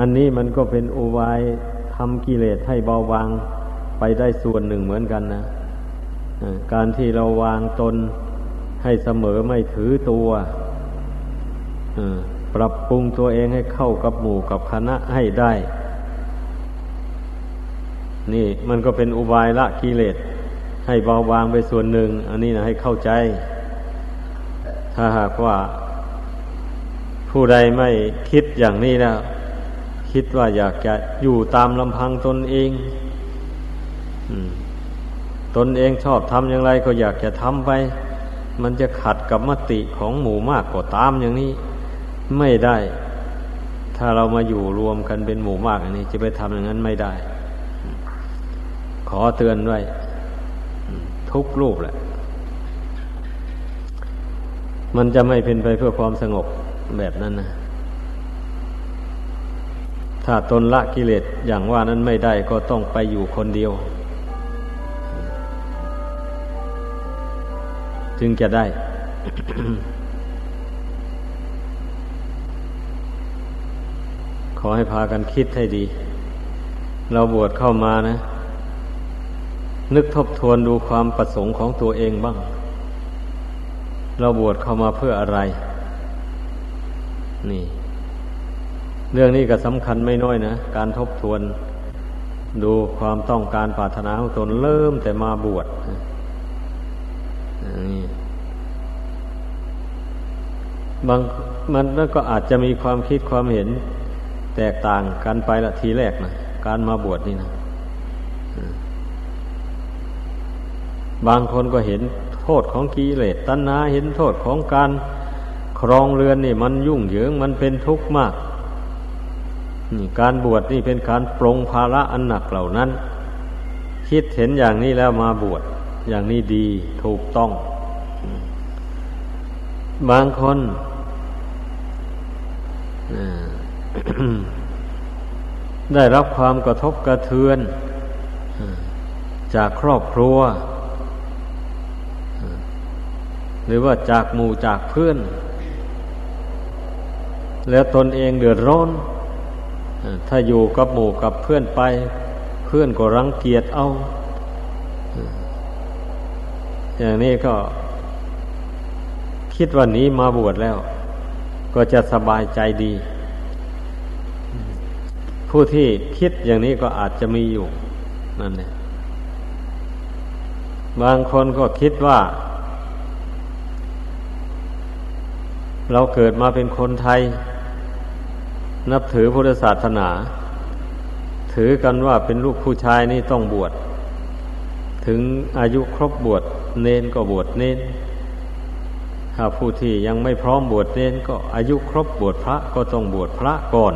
อันนี้มันก็เป็นอุบายทำกิเลสให้เบาบางไปได้ส่วนหนึ่งเหมือนกันนะการที่เราวางตนให้เสมอไม่ถือตัวปรับปรุงตัวเองให้เข้ากับหมู่กับคณะให้ได้ นี่มันก็เป็นอุบายละกิเลสให้เบาบางไปส่วนหนึ่ง อันนี้นะให้เข้าใจ ถ้าหากว่า ผู้ใดไม่คิดอย่างนี้แล้ว คิดว่าอยากจะอยู่ตามลำพังตนเองตนเองชอบทำอย่างไรก็อยากจะทำไป มันจะขัดกับมติของหมู่มากก็ตามอย่างนี้ ไม่ได้ ถ้าเรามาอยู่รวมกันเป็นหมู่มากอันนี้ จะไปทำอย่างนั้นไม่ได้ ขอเตือนไว้ทุกรูปแหละ มันจะไม่เป็นไปเพื่อความสงบแบบนั้นนะ ถ้าตนละกิเลสอย่างว่านั้นไม่ได้ก็ต้องไปอยู่คนเดียว จึงจะได้ ขอให้พากันคิดให้ดี เราบวชเข้ามานะ นึกทบทวนดูความประสงค์ของตัวเองบ้าง เราบวชเข้ามาเพื่ออะไร นี่ เรื่องนี้ก็สำคัญไม่น้อยนะ การทบทวนดูความต้องการปรารถนาของตนเริ่มแต่มาบวชนี่บางมันก็อาจจะมีความคิดความเห็นแตกต่างกันไปละทีแรกนะการมาบวชนี่นะบางคนก็เห็นโทษของกิเลสตัณหาเห็นโทษของการครองเรือนนี่ มันยุ่งเหยิงมันเป็นทุกข์มาก การบวชนี่เป็นการปรงภาระอันหนักเหล่านั้น คิดเห็นอย่างนี้แล้วมาบวชอย่างนี้ดีถูกต้อง บางคนได้รับความกระทบกระเทือน จากครอบครัว หรือว่าจากหมู่จากเพื่อน แล้วตนเองเดือดร้อน ถ้าอยู่กับหมู่กับเพื่อนไป เพื่อนก็รังเกียจเอา อย่างนี้ก็ คิดวันนี้มาบวชแล้ว ก็จะสบายใจดี ผู้ที่คิดอย่างนี้ก็อาจจะมีอยู่นั่นแหละบางคนก็คิดว่า เราเกิดมาเป็นคนไทย นับถือพุทธศาสนา ถือกันว่าเป็นลูกผู้ชายนี่ต้องบวช ถึงอายุครบบวชเนนก็บวชเนนถ้าผู้ที่ยังไม่พร้อมบวชเนนก็อายุครบบวชพระก็ต้องบวชพระก่อน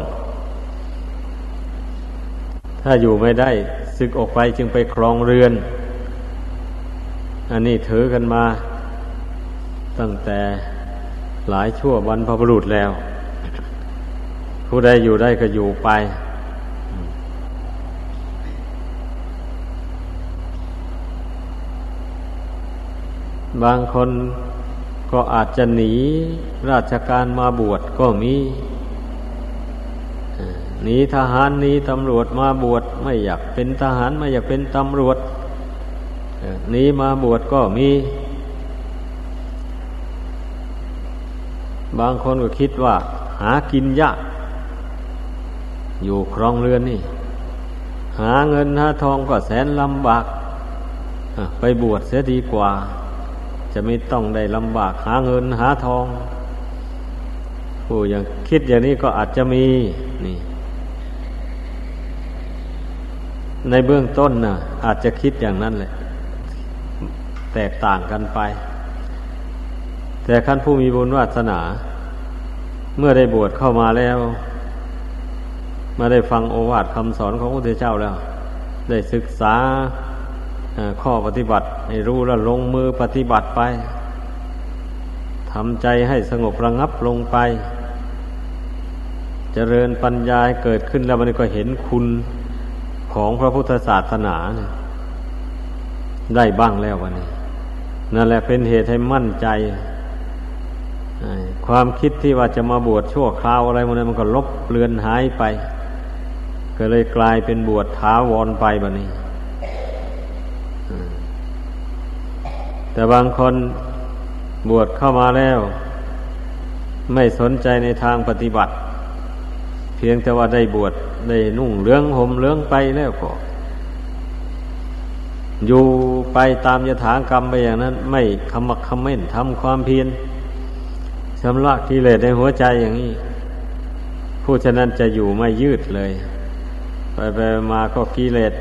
ถ้าอยู่ไม่ได้ศึกออกไปจึงไปครองเรือน อันนี้ถือกันมา ตั้งแต่หลายชั่ววันพระบุรุษแล้ว ผู้ใดอยู่ได้ก็อยู่ไป บางคนก็อาจจะหนีราชการมาบวชก็มีหนีทหารหนีตำรวจมาบวชไม่อยากเป็นทหารไม่อยากเป็นตำรวจหนีมาบวชก็มี บางคนก็คิดว่า หากินยาก อยู่ครองเรือนนี่ หาเงินหาทองก็แสนลำบาก ไปบวชเสียดีกว่า จะไม่ต้องได้ลำบาก หาเงินหาทองผู้อย่างคิดอย่างนี้ก็อาจจะมีนี่ ในเบื้องต้นนะ่ะ อาจจะคิดอย่างนั้นแหละ แตกต่างกันไป แต่ขั้นผู้มีบุญวาสนา เมื่อได้บวชเข้ามาแล้ว มาได้ฟังโอวาทคำสอนของพระพุทธเจ้าแล้ว ได้ศึกษาข้อปฏิบัติ ให้รู้แล้วลงมือปฏิบัติไปทำใจให้สงบระงับลงไปจเจริญปัญญาเกิดขึ้นแล้วมันก็เห็นคุณของพระพุทธศาสนาได้บ้างแล้ววันนี้นั่นแหละเป็นเหตุให้มั่นใจ ความคิดที่ว่าจะมาบวชชั่วคราวอะไรมันมันก็ลบเลือนหายไป ก็เลยกลายเป็นบวชท้าวรไปแบบนี้ แต่บางคนบวชเข้ามาแล้ว ไม่สนใจในทางปฏิบัติ เพียงแต่ว่าได้บวชได้นุ่งเลื้องห่มเลื้องไปแล้วก็ อยู่ไปตามยถากรรมไปอย่างนั้น ไม่คำมักคำเม่นทำความเพียรชำระกิเลสในหัวใจอย่างนี้ ผู้ฉะนั้นจะอยู่ไม่ยืดเลย ไปไปมาก็กิเลส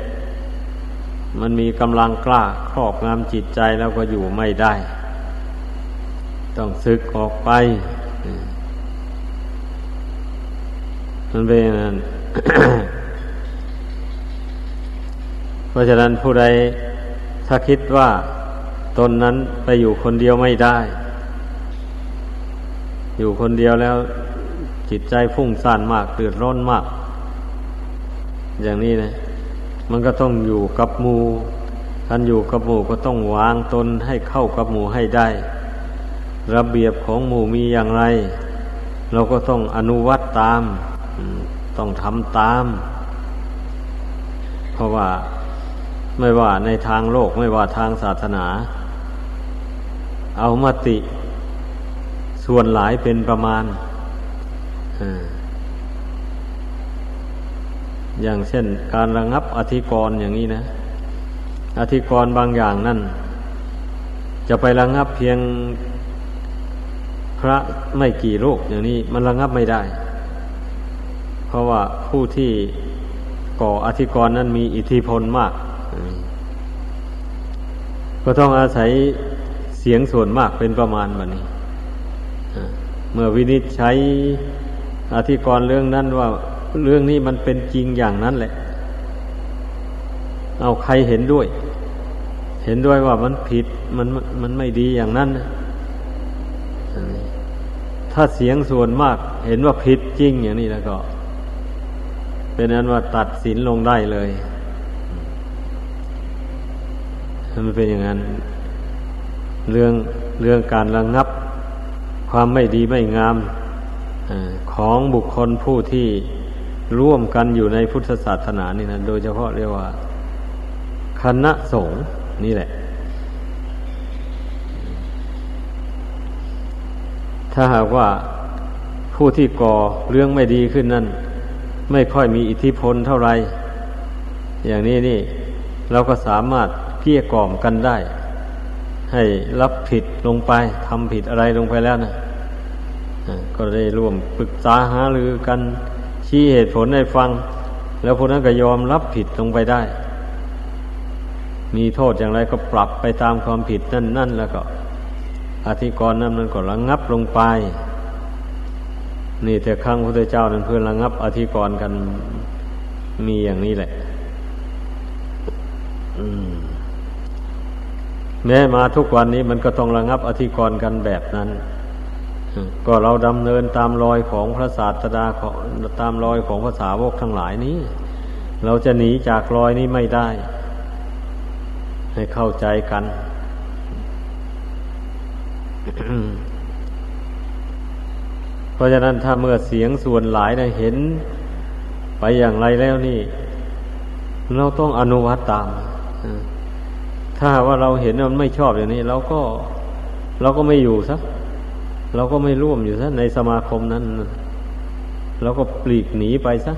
มันมีกำลังกล้าครอบงำจิตใจแล้วก็อยู่ไม่ได้ ต้องซึกออกไปมันเป็นนั้น เพราะฉะนั้นผู้ใดถ้าคิดว่าตนนั้นไปอยู่คนเดียวไม่ได้ อยู่คนเดียวแล้วจิตใจฟุ้งซ่านมากเดือดร้อนมาก อย่างนี้นะ มันก็ต้องอยู่กับหมู่ท่านอยู่กับหมู่ก็ต้องวางตนให้เข้ากับหมู่ให้ได้ ระเบียบของหมู่มีอย่างไร เราก็ต้องอนุวัตตาม ต้องทำตาม เพราะว่าไม่ว่าในทางโลกไม่ว่าทางศาสนา เอามติ ส่วนหลายเป็นประมาณอ่า อย่างเช่น การระงับอธิกรณ์อย่างนี้นะ อธิกรณ์บางอย่างนั่น จะไประงับเพียงพระไม่กี่โรคอย่างนี้มันระงับไม่ได้ เพราะว่าผู้ที่ก่ออธิกรณ์นั้นมีอิทธิพลมาก ก็ต้องอาศัยเสียงส่วนมากเป็นประมาณแบบนี้เมื่อวินิจใช้อธิกรณ์เรื่องนั้นว่า เรื่องนี้มันเป็นจริงอย่างนั้นแหละ เอาใครเห็นด้วย เห็นด้วยว่ามันผิดมันมันไม่ดีอย่างนั้น ถ้าเสียงส่วนมาก เห็นว่าผิดจริงอย่างนี้แล้วก็ เป็นนั้นว่าตัดสินลงได้เลยมันเป็นอย่างนั้น เรื่องเรื่องการระงงับ ความไม่ดีไม่งามของบุคคลผู้ที่ ร่วมกันอยู่ในพุทธศาสนานี่นะโดยเฉพาะเรียกว่า คณะสงฆ์นี่แหละ ถ้าหากว่าผู้ที่ก่อเรื่องไม่ดีขึ้นนั่น ไม่ค่อยมีอิทธิพลเท่าไหร่อย่างนี้นี่ เราก็สามารถเกลี้ยกล่อมกันได้ ให้รับผิดลงไปทำผิดอะไรลงไปแล้วนะก็ได้ร่วมปรึกษาหารือกัน ชี้เหตุผลให้ฟัง แล้วคนนั้นก็ยอมรับผิดลงไปได้ มีโทษอย่างไรก็ปรับไปตามความผิดนั่นนั่นแล้วก็ อธิกรณ์นั้นมันก็ระงงับลงไป นี่แต่ครั้งพระเจ้านั้นเพื่อระงงับ อธิกรณ์กันมีอย่างนี้แหละแม้มาทุกวันนี้มันก็ต้องระงงับอธิกรณ์กันแบบนั้น ก็เราดำเนินตามรอยของพระศาสดาของตามรอยของภาษาวกทั้งหลายนี้ เราจะหนีจากรอยนี้ไม่ได้ ให้เข้าใจกันเพราะฉะนั้นถ้าเมื่อเสียงส่วนหลายได้เห็น ไปอย่างไรแล้วนี่ เราต้องอนุวัตตามถ้าว่าเราเห็นมันไม่ชอบอย่างนี้เราก็ เราก็ไม่อยู่สัก เราก็ไม่ร่วมอยู่ซะในสมาคมนั้นเราก็ปลีกหนีไปซะ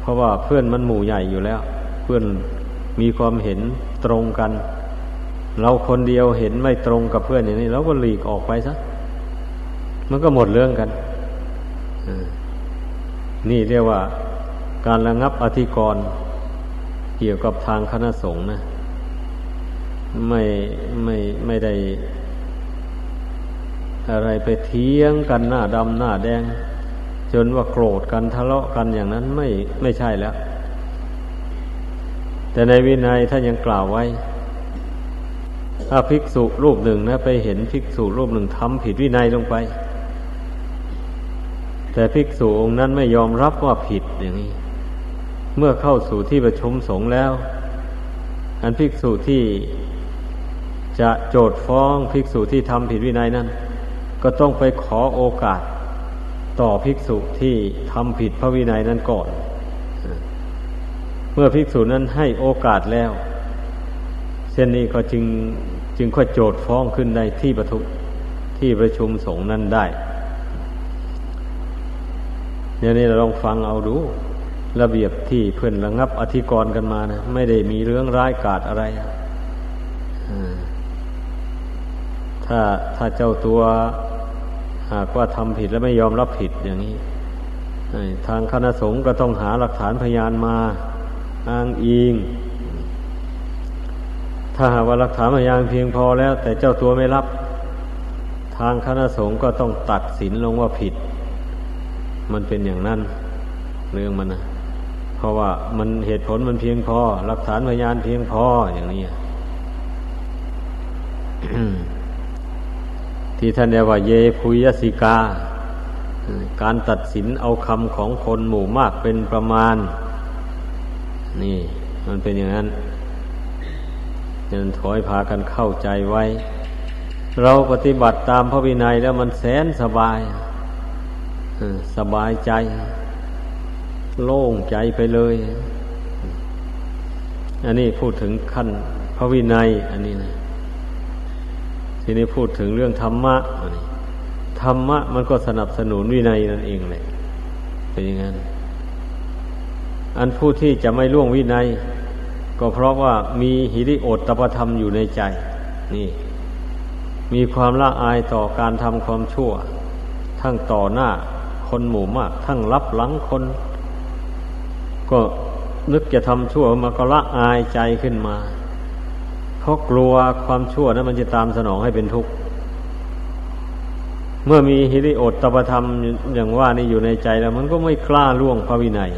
เพราะว่าเพื่อนมันหมู่ใหญ่อยู่แล้ว เพื่อนมีความเห็นตรงกัน เราคนเดียวเห็นไม่ตรงกับเพื่อนอย่างนี้เราก็หลีกออกไปซะมันก็หมดเรื่องกันนี่เรียกว่าการระงับอธิกรณ์เกี่ยวกับทางคณะสงฆ์นะ ไม่ไม่ไม่ได้ อะไรไปเทียงกันหน้าดำหน้าแดง จนว่าโกรธกันทะเลาะกันอย่างนั้นไม่ไม่ใช่แล้ว แต่ในวินัยท่านยังกล่าวไว้ ถ้าภิกษุรูปหนึ่งนะ ไปเห็นภิกษุรูปหนึ่งทำผิดวินัยลงไป แต่ภิกษุองค์นั้นไม่ยอมรับว่าผิดอย่างนี้ เมื่อเข้าสู่ที่ประชุมสงฆ์แล้ว อันภิกษุที่จะโจทฟ้องภิกษุที่ทำผิดวินัยนั้น ก็ต้องไปขอโอกาสต่อภิกษุที่ทำผิดพระวินัยนั้นก่อน เมื่อภิกษุนั้นให้โอกาสแล้ว เช่นนี้ก็จึงจึงค่อยโจทย์ฟ้องขึ้นในที่ประทุที่ประชุมสงฆ์นั้นได้อย่างนี้เราลองฟังเอาดู ระเบียบที่เพื่อนระงับอธิกรณ์กันมานะไม่ได้มีเรื่องร้ายกาจอะไรถ้าถ้าเจ้าตัว หากว่าทำผิดแล้วไม่ยอมรับผิดอย่างนี้ทางคณะสงฆ์ก็ต้องหาหลักฐานพยานมาอ้างอิง ถ้าหากว่าหลักฐานพยานเพียงพอแล้ว แต่เจ้าตัวไม่รับ ทางคณะสงฆ์ก็ต้องตัดสินลงว่าผิด มันเป็นอย่างนั้น เรื่องมันนะเพราะว่ามันเหตุผลมันเพียงพอ หลักฐานพยานเพียงพออย่างนี้ ที่ท่านเรียกว่าเยพุยสิกา การตัดสินเอาคำของคนหมู่มากเป็นประมาณ นี่ มันเป็นอย่างนั้นยันถอยพากันเข้าใจไว้ เราปฏิบัติตามพระวินัยแล้วมันแสนสบายสบายใจ โล่งใจไปเลย อันนี้พูดถึงขั้นพระวินัย อันนี้นะ ทีนี้พูดถึงเรื่องธรรมะธรรมะมันก็สนับสนุนวินัยนั่นเองแหละเป็นอย่างนั้น อันผู้ที่จะไม่ล่วงวินัย ก็เพราะว่ามีหิริโอตตปธรรมอยู่ในใจ นี่ มีความละอายต่อการทำความชั่ว ทั้งต่อหน้าคนหมู่มาก ทั้งรับหลังคน ก็นึกจะทำชั่วมาก็ละอายใจขึ้นมา เพราะกลัวความชั่วนั้นมันจะตามสนองให้เป็นทุกข์ เมื่อมีฮิริโอตตปธรรมอย่างว่านี่อยู่ในใจแล้ว มันก็ไม่กล้าล่วงพระวินัย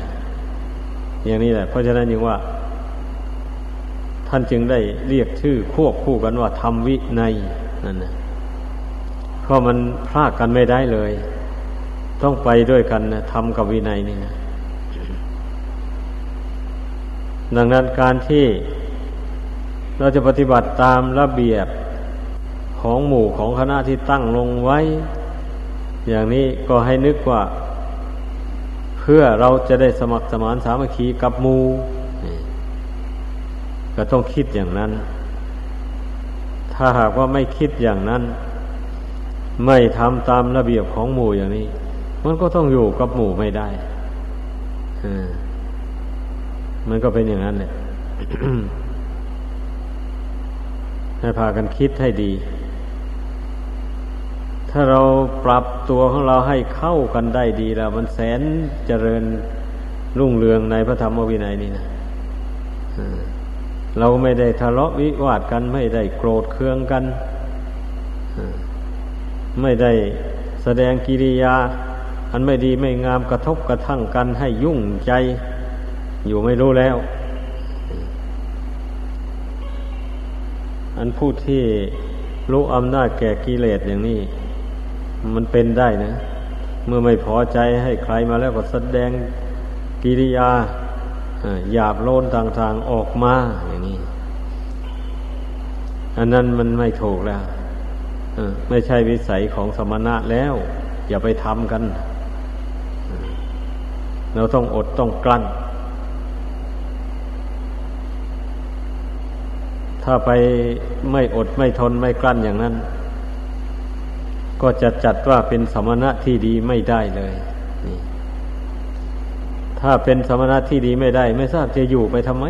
อย่างนี้แหละ เพราะฉะนั้นยังว่า ท่านจึงได้เรียกชื่อควบคู่กันว่าธรรมวินัยนั่นนะเพราะมันพลากกันไม่ได้เลย ต้องไปด้วยกันนะธรรมกับวินัยนี่นะดังนั้นการที่ เราจะปฏิบัติตามระเบียบของหมู่ของคณะที่ตั้งลงไว้ อย่างนี้ก็ให้นึกว่า เพื่อเราจะได้สมัครสมานสามัคคีกับหมู่ก็ต้องคิดอย่างนั้น ถ้าหากว่าไม่คิดอย่างนั้น ไม่ทำตามระเบียบของหมู่อย่างนี้ มันก็ต้องอยู่กับหมู่ไม่ได้มันก็เป็นอย่างนั้นแหละ ให้พากันคิดให้ดี ถ้าเราปรับตัวของเราให้เข้ากันได้ดีแล้ว มันแสนเจริญรุ่งเรืองในพระธรรมวินัยนี่นะเราไม่ได้ทะเลาะวิวาทกันไม่ได้โกรธเคืองกันไม่ได้แสดงกิริยา อันไม่ดีไม่งามกระทบกระทั่งกันให้ยุ่งใจ อยู่ไม่รู้แล้ว อันผู้ที่รู้อำนาจแก่กิเลสอย่างนี้ มันเป็นได้นะ เมื่อไม่พอใจให้ใครมาแล้วก็แสดงกิริยาหยาบโลนต่างๆออกมาอย่างนี้ อันนั้นมันไม่ถูกแล้วไม่ใช่วิสัยของสมณะแล้ว อย่าไปทำกัน เราต้องอดต้องกลั้น ถ้าไปไม่อดไม่ทนไม่กลั้นอย่างนั้น ก็จะจัดว่าเป็นสมณะที่ดีไม่ได้เลยถ้าเป็นสมณะที่ดีไม่ได้ ไม่ทราบจะอยู่ไปทำไม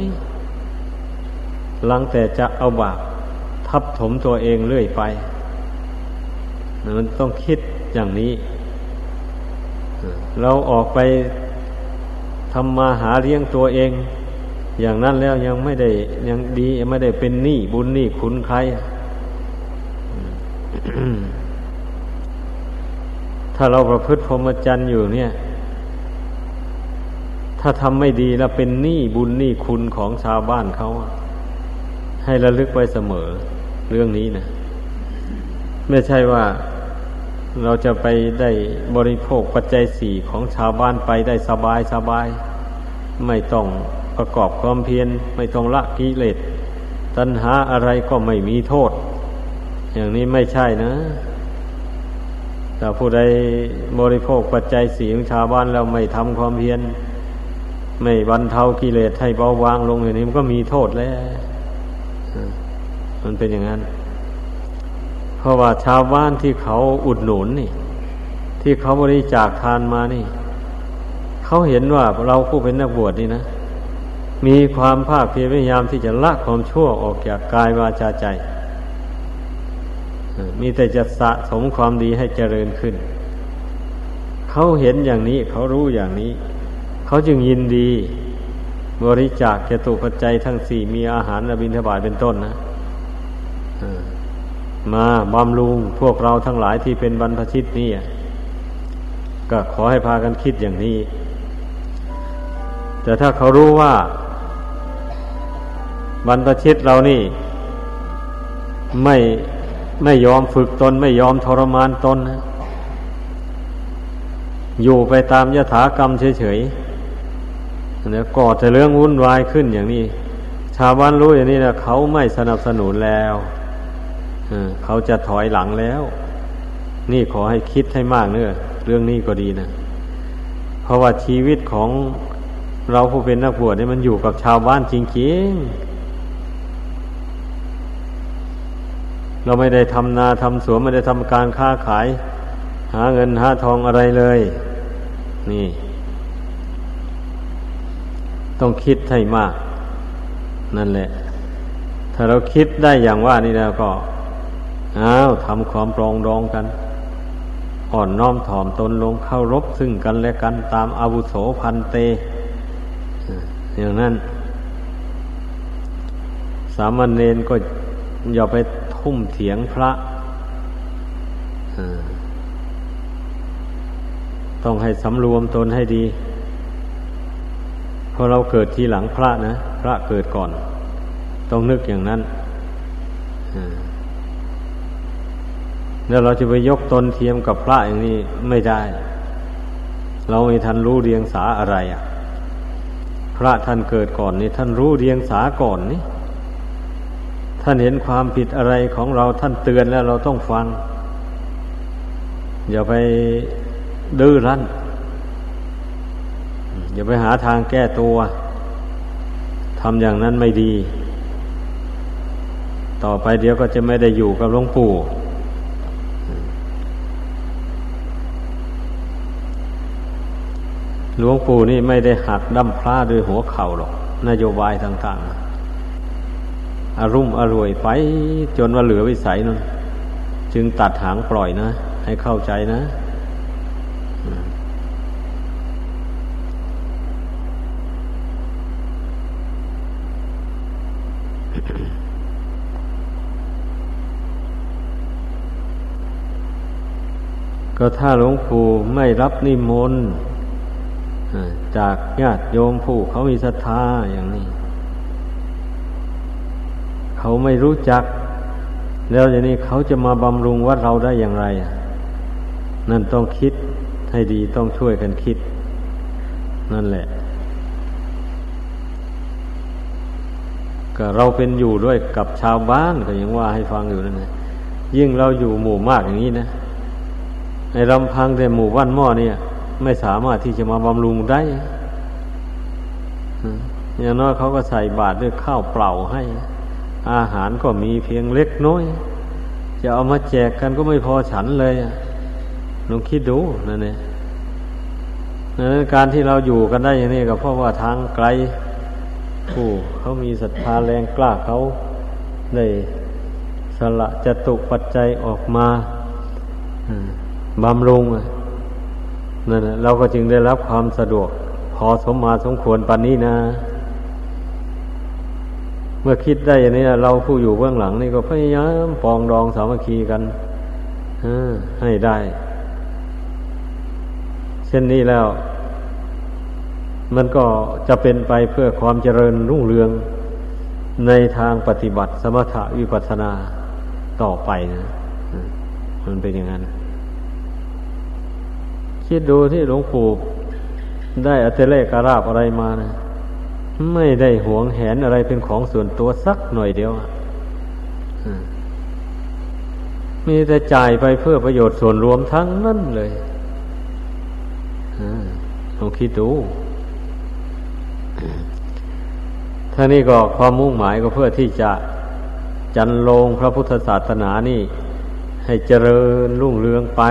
หลังแต่จะเอาบาปทับถมตัวเองเรื่อยไปมันต้องคิดอย่างนี้ เราออกไปทำมาหาเลี้ยงตัวเอง อย่างนั้นแล้วยังไม่ได้ยังดีไม่ได้เป็นหนี้บุญหนี้คุณใครถ้าเราประพฤติพรหมจรรย์อยู่เนี่ย ถ้าทำไม่ดีแล้วเป็นหนี้บุญหนี้คุณของชาวบ้านเขาให้ระลึกไว้เสมอเรื่องนี้นะไม่ใช่ว่าเราจะไปได้บริโภคปัจจัยสี่ของชาวบ้านไปได้สบายสบาย ไม่ต้อง ประกอบความเพียรไม่ต้องละกิเลสตัณหาอะไรก็ไม่มีโทษ อย่างนี้ไม่ใช่นะแต่ผู้ใดบริโภคปัจจัยสีของชาวบ้านแล้วไม่ทำความเพียรไม่บรรเทากิเลสให้เบาบางลงอย่างนี้มันก็มีโทษแล้วมันเป็นอย่างนั้น เพราะว่าชาวบ้านที่เขาอุดหนุนนี่ ที่เขาบริจาคทานมานี่ เขาเห็นว่าเราผู้เป็นนักบวชนี่นะ มีความภาคเพียรพยายามที่จะละความชั่วออกจากกายวาจาใจ มีแต่จะสะสมความดีให้เจริญขึ้น เขาเห็นอย่างนี้เขารู้อย่างนี้ เขาจึงยินดี บริจาคเจตุปัจจัยทั้งสี่มีอาหารและบิณฑบาตเป็นต้นนะมาบำรุงพวกเราทั้งหลายที่เป็นบรรพชิตนี่ก็ขอให้พากันคิดอย่างนี้ แต่ถ้าเขารู้ว่า บรรพชิตเรานี่ ไม่ไม่ยอมฝึกตน ไม่ยอมทรมานตนนะอยู่ไปตามยถากรรมเฉยๆเนี่ยก่อแต่เรื่องวุ่นวายขึ้นอย่างนี้ ชาวบ้านรู้อย่างนี้นะเขาไม่สนับสนุนแล้วเขาจะถอยหลังแล้ว นี่ขอให้คิดให้มากเนื้อเรื่องนี้ก็ดีนะ เพราะว่าชีวิตของเราผู้เป็นนักบวชนี่มันอยู่กับชาวบ้านจริงๆ เราไม่ได้ทำนาทำสวนไม่ได้ทำการค้าขาย หาเงินหาทองอะไรเลย นี่ ต้องคิดให้มาก นั่นแหละ ถ้าเราคิดได้อย่างว่านี่แล้วก็อ้าวทำความปรองดองกัน อ่อนน้อมถ่อมตนลงเข้ารบซึ่งกันและกันตามอาวุโสพันเต อย่างนั้น สามเณรก็อย่าไป ทุ่มเถียงพระต้องให้สำรวมตนให้ดีเพราะเราเกิดทีหลังพระนะ พระเกิดก่อน ต้องนึกอย่างนั้นแล้วเราจะไปยกตนเทียมกับพระอย่างนี้ไม่ได้ เราไม่ทันรู้เรียงสาอะไรอะ พระท่านเกิดก่อนนี่ท่านรู้เรียงสาก่อนนี่ ท่านเห็นความผิดอะไรของเราท่านเตือนแล้วเราต้องฟัง อย่าไปดื้อรั้น อย่าไปหาทางแก้ตัวทำอย่างนั้นไม่ดี ต่อไปเดี๋ยวก็จะไม่ได้อยู่กับหลวงปู่หลวงปู่นี่ไม่ได้หักดั้มพระด้วยหัวเข่าหรอก นโยบายต่าง ๆ อารุ่มอร่วยไป จนว่าเหลือวิสัยนั่นจึงตัดหางปล่อยนะ ให้เข้าใจนะก็ถ้าหลวงปู่ไม่รับนิมนต์จากญาติโยมผู้เขามีศรัทธาอย่างนี้ เขาไม่รู้จัก แล้วอย่างนี้เขาจะมาบำรุงวัดเราได้อย่างไร นั่นต้องคิดให้ดีต้องช่วยกันคิด นั่นแหละ ก็เราเป็นอยู่ด้วยกับชาวบ้านก็ยังว่าให้ฟังอยู่นั่นแหละยิ่งเราอยู่หมู่มากอย่างนี้นะในลำพังแต่หมู่บ้านหม้อเนี่ย ไม่สามารถที่จะมาบำรุงได้อย่างน้อยเขาก็ใส่บาตรด้วยข้าวเปล่าให้ อาหารก็มีเพียงเล็กน้อย จะเอามาแจกกันก็ไม่พอฉันเลยลองคิดดูนั่นเองนั้นการที่เราอยู่กันได้อย่างนี้ก็เพราะว่าทางไกลผู้เขามีศรัทธาแรงกล้าเขาได้สละจตุปัจจัยออกมาบำรุงนั่นเราก็จึงได้รับความสะดวก พอสมมาสมควรปานนี้นะ เมื่อคิดได้อย่างนี้เราผู้อยู่เบื้องหลังนี่ก็พยายามปองดองสามัคคีกันให้ได้ เช่นนี้แล้ว มันก็จะเป็นไปเพื่อความเจริญรุ่งเรืองในทางปฏิบัติสมถะวิปัสสนาต่อไปนะมันเป็นอย่างนั้น คิดดูที่หลวงปู่ได้อัตเลกราบอะไรมานะ ไม่ได้หวงแหนอะไรเป็นของส่วนตัวสักหน่อยเดียวมีแต่จ่ายไปเพื่อประโยชน์ส่วนรวมทั้งนั้นเลยลองคิดดูท่านี้ก็ความมุ่งหมายก็เพื่อที่จะจันลงพระพุทธศาสนานี่ ให้เจริญรุ่งเรืองไป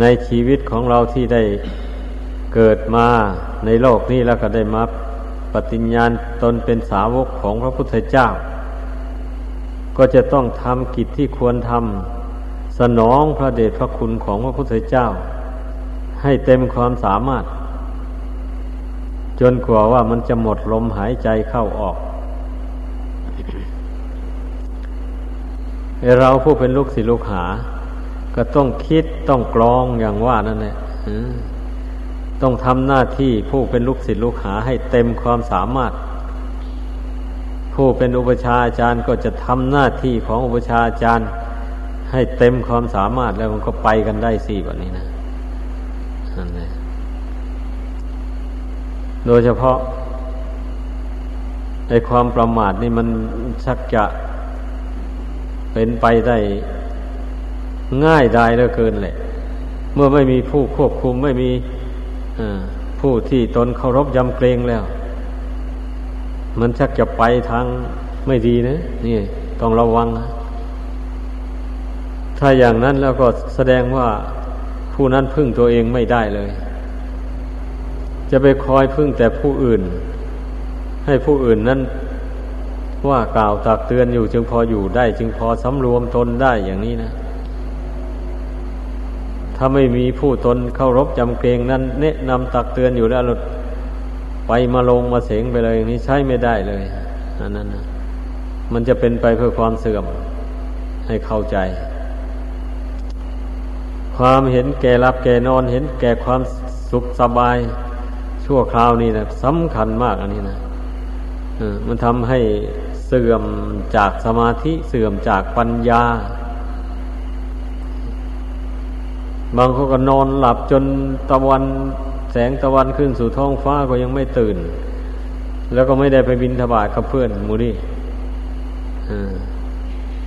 ในชีวิตของเราที่ได้ เกิดมาในโลกนี้แล้วก็ได้มาปฏิญญาณตนเป็นสาวกของพระพุทธเจ้า ก็จะต้องทำกิจที่ควรทำสนองพระเดชพระคุณของพระพุทธเจ้า ให้เต็มความสามารถ จนกว่าว่ามันจะหมดลมหายใจเข้าออกเราผู้เป็นลูกศิษย์ลูกหา ก็ต้องคิดต้องกรองอย่างว่านั่นแหละ ต้องทำหน้าที่ผู้เป็นลูกศิษย์ลูกหาให้เต็มความสามารถ ผู้เป็นอุปชาอาจารย์ก็จะทำหน้าที่ของอุปชาอาจารย์ ให้เต็มความสามารถแล้วมันก็ไปกันได้สี่แบบนี้นะนนโดยเฉพาะในความประมาทนี่มันชักจะเป็นไปได้ง่ายได้เหลือเกินแหละ เมื่อไม่มีผู้ควบคุมไม่มี ผู้ที่ตนเคารพยำเกรงแล้ว มันชักจะไปทางไม่ดีนะนี่ต้องระวัง ถ้าอย่างนั้นแล้วก็แสดงว่าผู้นั้นพึ่งตัวเองไม่ได้เลย จะไปคอยพึ่งแต่ผู้อื่น ให้ผู้อื่นนั้นว่ากล่าวตักเตือนอยู่จึงพออยู่ได้ จึงพอสำรวมตนได้อย่างนี้นะ ถ้าไม่มีผู้ตนเข้ารบจำเกรงนั้นแนะนำตักเตือนอยู่แล้วหลุดไปมาลงมาเสงไปเลยอย่างนี้ใช้ไม่ได้เลยอันนั้นนะมันจะเป็นไปเพื่อความเสื่อมให้เข้าใจ ความเห็นแก่รับแก่นอนเห็นแก่ความสุขสบาย ชั่วคราวนี้นะสำคัญมากอันนี้นะมันทำให้เสื่อมจากสมาธิเสื่อมจากปัญญา บางคนก็นอนหลับจนตะวันแสงตะวันขึ้นสู่ท้องฟ้าก็ยังไม่ตื่น แล้วก็ไม่ได้ไปบินทบาทกับเพื่อนมูนี่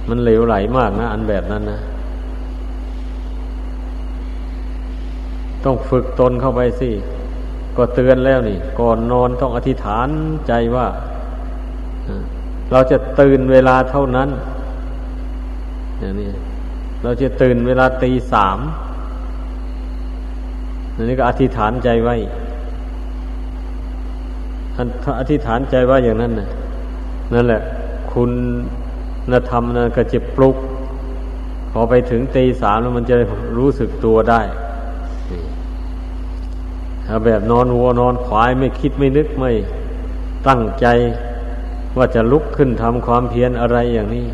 มันเหลวไหลมากนะ อันแบบนั้นนะ ต้องฝึกตนเข้าไปสิ ก็เตือนแล้วนี่ ก่อนนอนต้องอธิษฐานใจว่า เราจะตื่นเวลาเท่านั้น อย่างนี้ เราจะตื่นเวลาตีสาม อันนี้ก็อธิษฐานใจไว้ถ้าอธิษฐานใจว่าอย่างนั้นนะนั่นแหละ คุณนธรรมนะก็จะปลุก พอไปถึงตีสามแล้วมันจะรู้สึกตัวได้ถ้าแบบนอนวัวนอนควายไม่คิดไม่นึกไม่ ตั้งใจว่าจะลุกขึ้นทำความเพียรอะไรอย่างนี้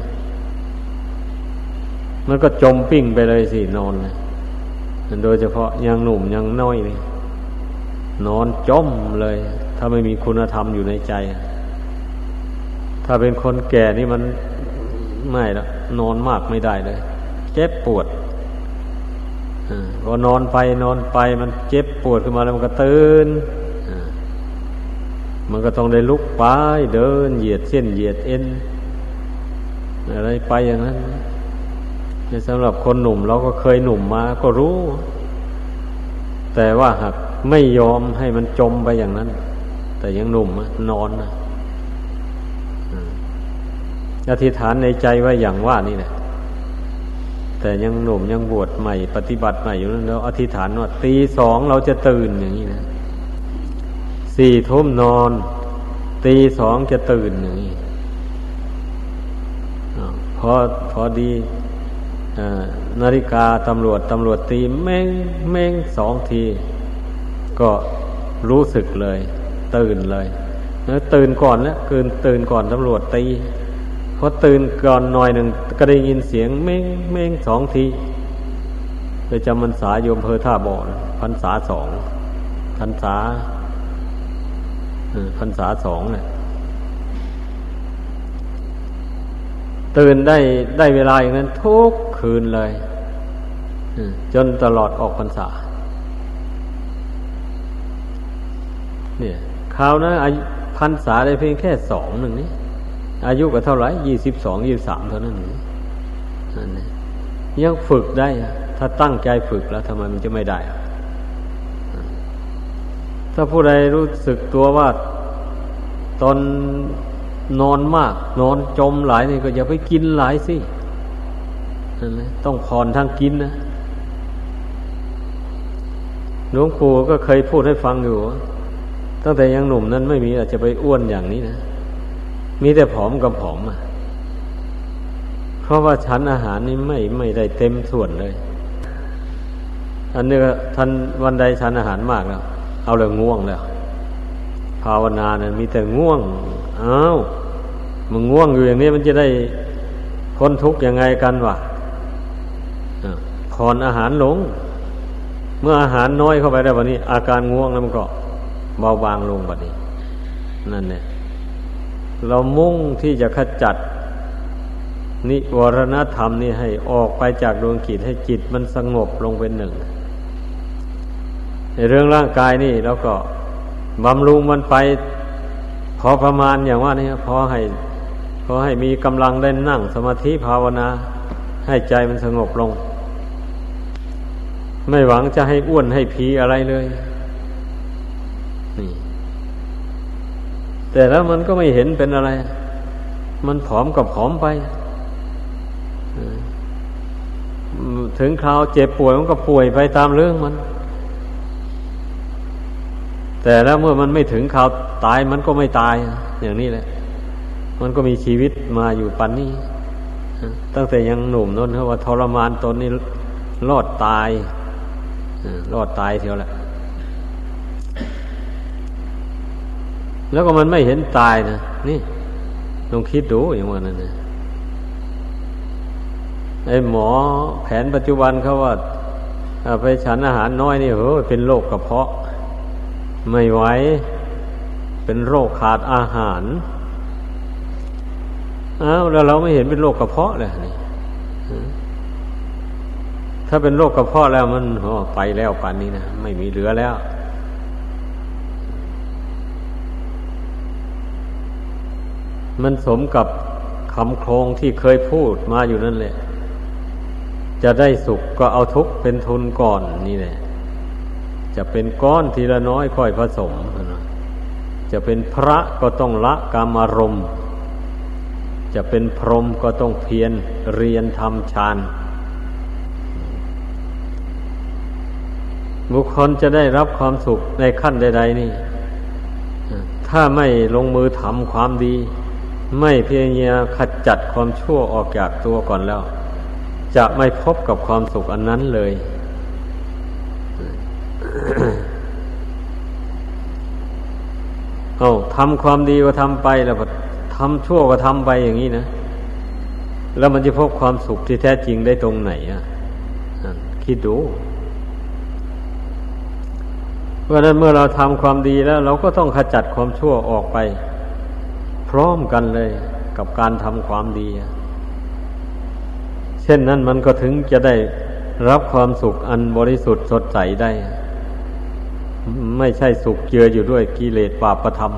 มันก็จมปิ้งไปเลยสินอนเลย โดยเฉพาะยังหนุ่มยังน้อยนี่นอนจมเลย ถ้าไม่มีคุณธรรมอยู่ในใจ ถ้าเป็นคนแก่นี่มันไม่ละนอนมากไม่ได้เลย เจ็บปวดก็นอนไปนอนไปมันเจ็บปวดขึ้นมาแล้วมันก็ตื่นมันก็ต้องได้ลุกไปเดินเหยียดเส้นเหยียดเอ็นอะไรไปอย่างนั้น ในสำหรับคนหนุ่มเราก็เคยหนุ่มมาก็รู้ แต่ว่าหากไม่ยอมให้มันจมไปอย่างนั้น แต่ยังหนุ่มนอนนะอธิษฐานในใจว่าอย่างว่านี่แหละแต่ยังหนุ่มยังบวชใหม่ ปฏิบัติใหม่อยู่นั้นแล้วอธิษฐานว่าตีสองเราจะตื่นอย่างนี้นะสี่ทุ่มนอน ตีสองจะตื่นอย่างนี้พอพอดี นาฬิกาตำรวจตำรวจตีเม่งเม่งสองที ก็รู้สึกเลย ตื่นเลยแล้วตื่นก่อนแล้วคืนตื่นก่อนตำรวจตีพอตื่นก่อนหน่อยหนึ่งก็ได้ยินเสียงเม่งเม่งสองทีเลยจำพรรษาโยมเพอท่าบ่อพรรษาสองพรรษาพรรษาสองเนี่ยตื่นได้ได้เวลาอย่างนั้นทุก คืนเลยจนตลอดออกพรรษา เนี่ยคราวนั้นพรรษาได้เพียงแค่สองหนึ่งนี้อายุก็เท่าไหร่ยี่สิบสองยี่สามเท่านั้นนี่ยังฝึกได้ ถ้าตั้งใจฝึกแล้วทำไมมันจะไม่ได้ถ้าถ้าผู้ใดรู้สึกตัวว่าตอนนอนมาก นอนจมหลายนี่ก็อย่าไปกินหลายสิ นั่นแหละต้องผ่อนทางกินนะหลวงปู่ก็เคยพูดให้ฟังอยู่ ตั้งแต่ยังหนุ่มนั้นไม่มีอาจจะไปอ้วนอย่างนี้นะ มีแต่ผอมกับผอมอะเพราะว่าชั้นอาหารนี่ไม่ไม่ได้เต็มส่วนเลย อันนี้ท่านวันใดชั้นอาหารมากแล้วเอาเลยง่วงแล้วภาวนาเนี่ยมีแต่ง่วงอ้าวมึงง่วงอยู่อย่างนี้มันจะได้พ้นทุกข์ยังไงกันวะ ผ่อนอาหารลง เมื่ออาหารน้อยเข้าไปแล้ววันนี้ อาการง่วงแล้วมันก็เบาบางลงบัดนี้ นั่นเนี่ยเรามุ่งที่จะขจัด นิวรณธรรมนี่ให้ออกไปจากดวงกิจให้จิตมันสงบลงเป็นหนึ่ง ในเรื่องร่างกายนี่เราก็บำรุงมันไป พอประมาณอย่างว่านี่พอให้พอให้มีกำลังได้นั่งสมาธิภาวนา ให้ใจมันสงบลง ไม่หวังจะให้อ้วนให้พีอะไรเลยนี่แต่แล้วมันก็ไม่เห็นเป็นอะไร มันผอมกับผอมไป ถึงคราวเจ็บป่วยมันก็ป่วยไปตามเรื่องมัน แต่แล้วเมื่อมันไม่ถึงคราวตายมันก็ไม่ตาย อย่างนี้แหละ มันก็มีชีวิตมาอยู่ปันนี้ตั้งแต่ยังหนุ่มนั่นเพราะว่าทรมานตนนี้รอดตาย รอดตายเทียวแหละ แล้วก็มันไม่เห็นตายนะนี่ลองคิดดูอย่างว่านั้นนะไอ้หมอแผนปัจจุบันเขาว่าไปฉันอาหารน้อยนี่เฮ้ยเป็นโรคกระเพาะ ไม่ไหวเป็นโรคขาดอาหารอ้าวแล้วเราไม่เห็นเป็นโรคกระเพาะเลยนี่ ถ้าเป็นโรคกระเพาะแล้วมันไปแล้วป่านนี้นะไม่มีเหลือแล้ว มันสมกับคำโครงที่เคยพูดมาอยู่นั่นแหละ จะได้สุขก็เอาทุกเป็นทุนก่อนนี่แหละจะเป็นก้อนทีละน้อยค่อยผสม จะเป็นพระก็ต้องละกามารมณ์ จะเป็นพรหมก็ต้องเพียรเรียนทำฌาน บุคคลจะได้รับความสุขในขั้นใด ๆ นี่ ถ้าไม่ลงมือทำความดี ไม่เพียงยาขจัดความชั่วออกจากตัวก่อนแล้ว จะไม่พบกับความสุขอันนั้นเลย เอาทำความดีก็ทำไปแล้วทำชั่วก็ทำไปอย่างนี้นะ แล้วมันจะพบความสุขที่แท้จริงได้ตรงไหนอะ คิดดู เพราะนั้นเมื่อเราทำความดีแล้ว เราก็ต้องขจัดความชั่วออกไป พร้อมกันเลยกับการทำความดี เช่นนั้นมันก็ถึงจะได้รับความสุขอันบริสุทธิ์สดใสได้ ไม่ใช่สุขเจืออยู่ด้วยกิเลสบาปประธรรม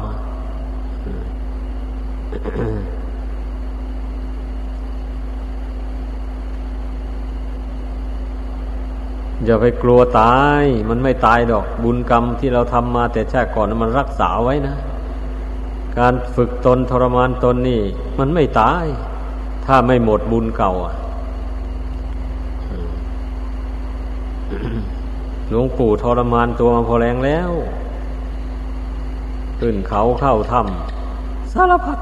อย่าไปกลัวตาย มันไม่ตายดอก บุญกรรมที่เราทำมาแต่ชาติก่อนมันรักษาไว้นะ การฝึกตนทรมานตนนี่ มันไม่ตาย ถ้าไม่หมดบุญเก่าอะหลวงปู่ทรมานตัวมาพอแรงแล้วขึ้นเขาเข้าถ้ำสารพัด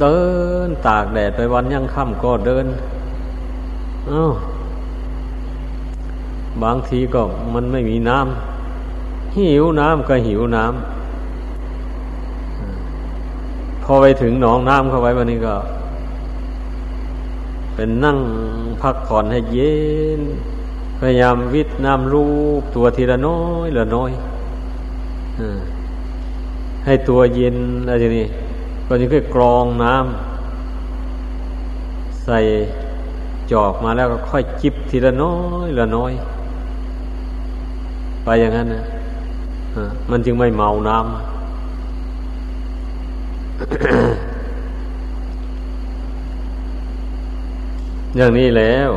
เดินตากแดดไปวันยังค่ำก็เดิน อ้าบางทีก็มันไม่มีน้ำหิวน้ำก็หิวน้ำพอไปถึงหนองน้ำเข้าไปวันนี้ก็ เป็นนั่งพักผ่อนให้เย็น พยายามวิทน้ำรูปตัวทีละน้อยละน้อยให้ตัวเย็นอะไรนี่ก็ยังค่อยกรองน้ำใส่ จอกมาแล้วก็ค่อยจิบทีละน้อยละน้อย ไปอย่างนั้นนะมันจึงไม่เมาน้ำอย่างนี้แล้ว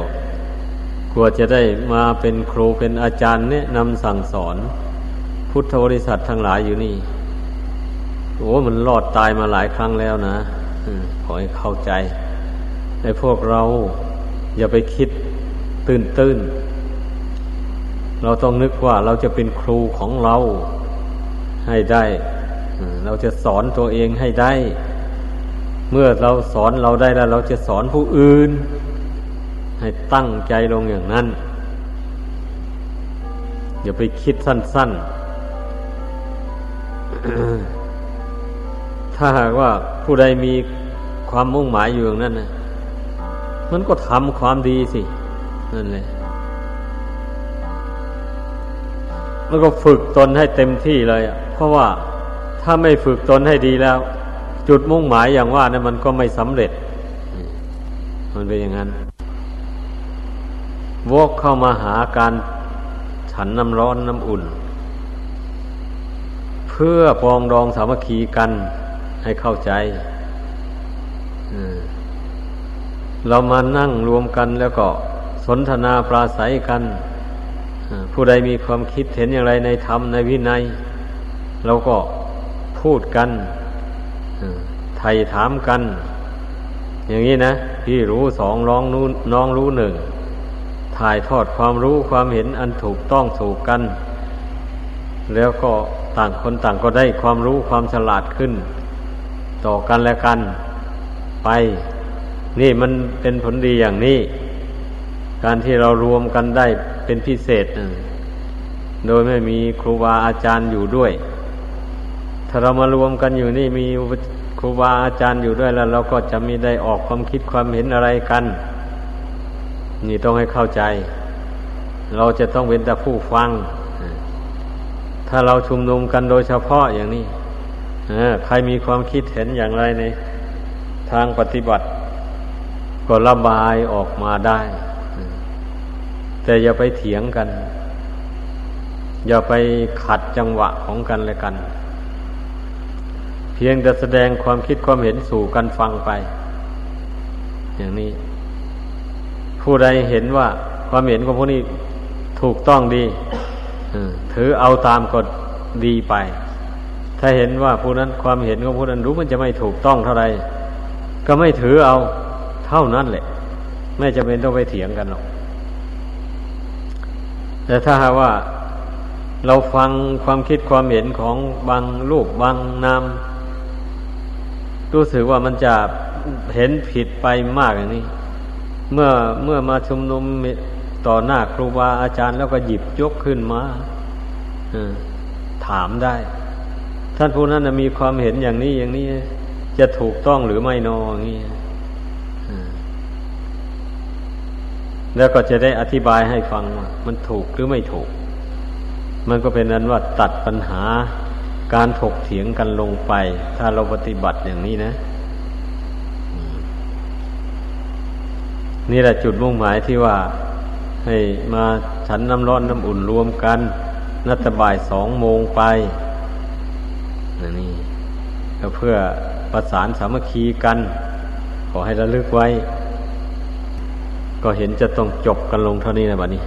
กลัวจะได้มาเป็นครูเป็นอาจารย์เนี่ยนำสั่งสอน พุทธบริษัททั้งหลายอยู่นี่ โอ้มันรอดตายมาหลายครั้งแล้วนะขอให้เข้าใจในพวกเรา อย่าไปคิดตื่นตื้น เราต้องนึกว่าเราจะเป็นครูของเราให้ได้ เราจะสอนตัวเองให้ได้ เมื่อเราสอนเราได้แล้ว เราจะสอนผู้อื่น ให้ตั้งใจลงอย่างนั้น อย่าไปคิดสั้น ๆ ถ้าหากว่าผู้ใดมีความมุ่งหมายอยู่อย่างนั้นนะ มันก็ทำความดีสิ นั่นแหละแล้วก็ฝึกตนให้เต็มที่เลยอะเพราะว่าถ้าไม่ฝึกตนให้ดีแล้ว จุดมุ่งหมายอย่างว่านะั้นมันก็ไม่สำเร็จ มันเป็นอย่างนั้นวกเข้ามาหาการฉันน้ำร้อนน้ำอุ่น เพื่อปองดองสามัคคีกันให้เข้าใจ เรามานั่งรวมกันแล้วก็สนทนาปราศัยกัน ผู้ใดมีความคิดเห็นอย่างไรในธรรมในวินัย เราก็พูดกันไถ่ถามกัน อย่างนี้นะ พี่รู้สองร้องนู้น้องรู้หนึ่ง ถ่ายทอดความรู้ความเห็นอันถูกต้องถูกกัน แล้วก็ต่างคนต่างก็ได้ความรู้ความฉลาดขึ้น ต่อกันและกันไป นี่มันเป็นผลดีอย่างนี้ การที่เรารวมกันได้เป็นพิเศษ โดยไม่มีครูบาอาจารย์อยู่ด้วย ถ้าเรามารวมกันอยู่นี่มีครูบาอาจารย์อยู่ด้วยแล้ว เราก็จะมีได้ออกความคิดความเห็นอะไรกัน นี่ต้องให้เข้าใจ เราจะต้องเป็นแต่ผู้ฟัง ถ้าเราชุมนุมกันโดยเฉพาะอย่างนี้ใครมีความคิดเห็นอย่างไรในทางปฏิบัติ ก็ระบายออกมาได้ แต่อย่าไปเถียงกัน อย่าไปขัดจังหวะของกันและกัน เพียงแต่แสดงความคิดความเห็นสู่กันฟังไป อย่างนี้ ผู้ใดเห็นว่า ความเห็นของผู้นี้ถูกต้องดีถือเอาตามก็ดีไป ถ้าเห็นว่าผู้นั้นความเห็นของผู้นั้นรู้มันจะไม่ถูกต้องเท่าไรก็ไม่ถือเอา เท่านั้นแหละ ไม่จำเป็นต้องไปเถียงกันหรอก แต่ถ้าหาว่าเราฟังความคิดความเห็นของบางลูกบางนามรู้สึกว่ามันจะเห็นผิดไปมากอย่างนี้ เมื่อเมื่อมาชุมนุมต่อหน้าครูบาอาจารย์แล้วก็หยิบยกขึ้นมาถามได้ ท่านผู้นั้นมีความเห็นอย่างนี้อย่างนี้ จะถูกต้องหรือไม่นออย่างนี้ แล้วก็จะได้อธิบายให้ฟังว่ามันถูกหรือไม่ถูก มันก็เป็นนั้นว่าตัดปัญหาการถกเถียงกันลงไป ถ้าเราปฏิบัติอย่างนี้นะ นี่แหละจุดมุ่งหมายที่ว่าให้มาฉันน้ำร้อนน้ำอุ่นรวมกันนัตบ่ายสองโมงไปนี่ก็เพื่อประสานสามัคคีกัน ขอให้ระลึกไว้ ก็เห็นจะต้องจบกันลงเท่านี้นะบัดนี้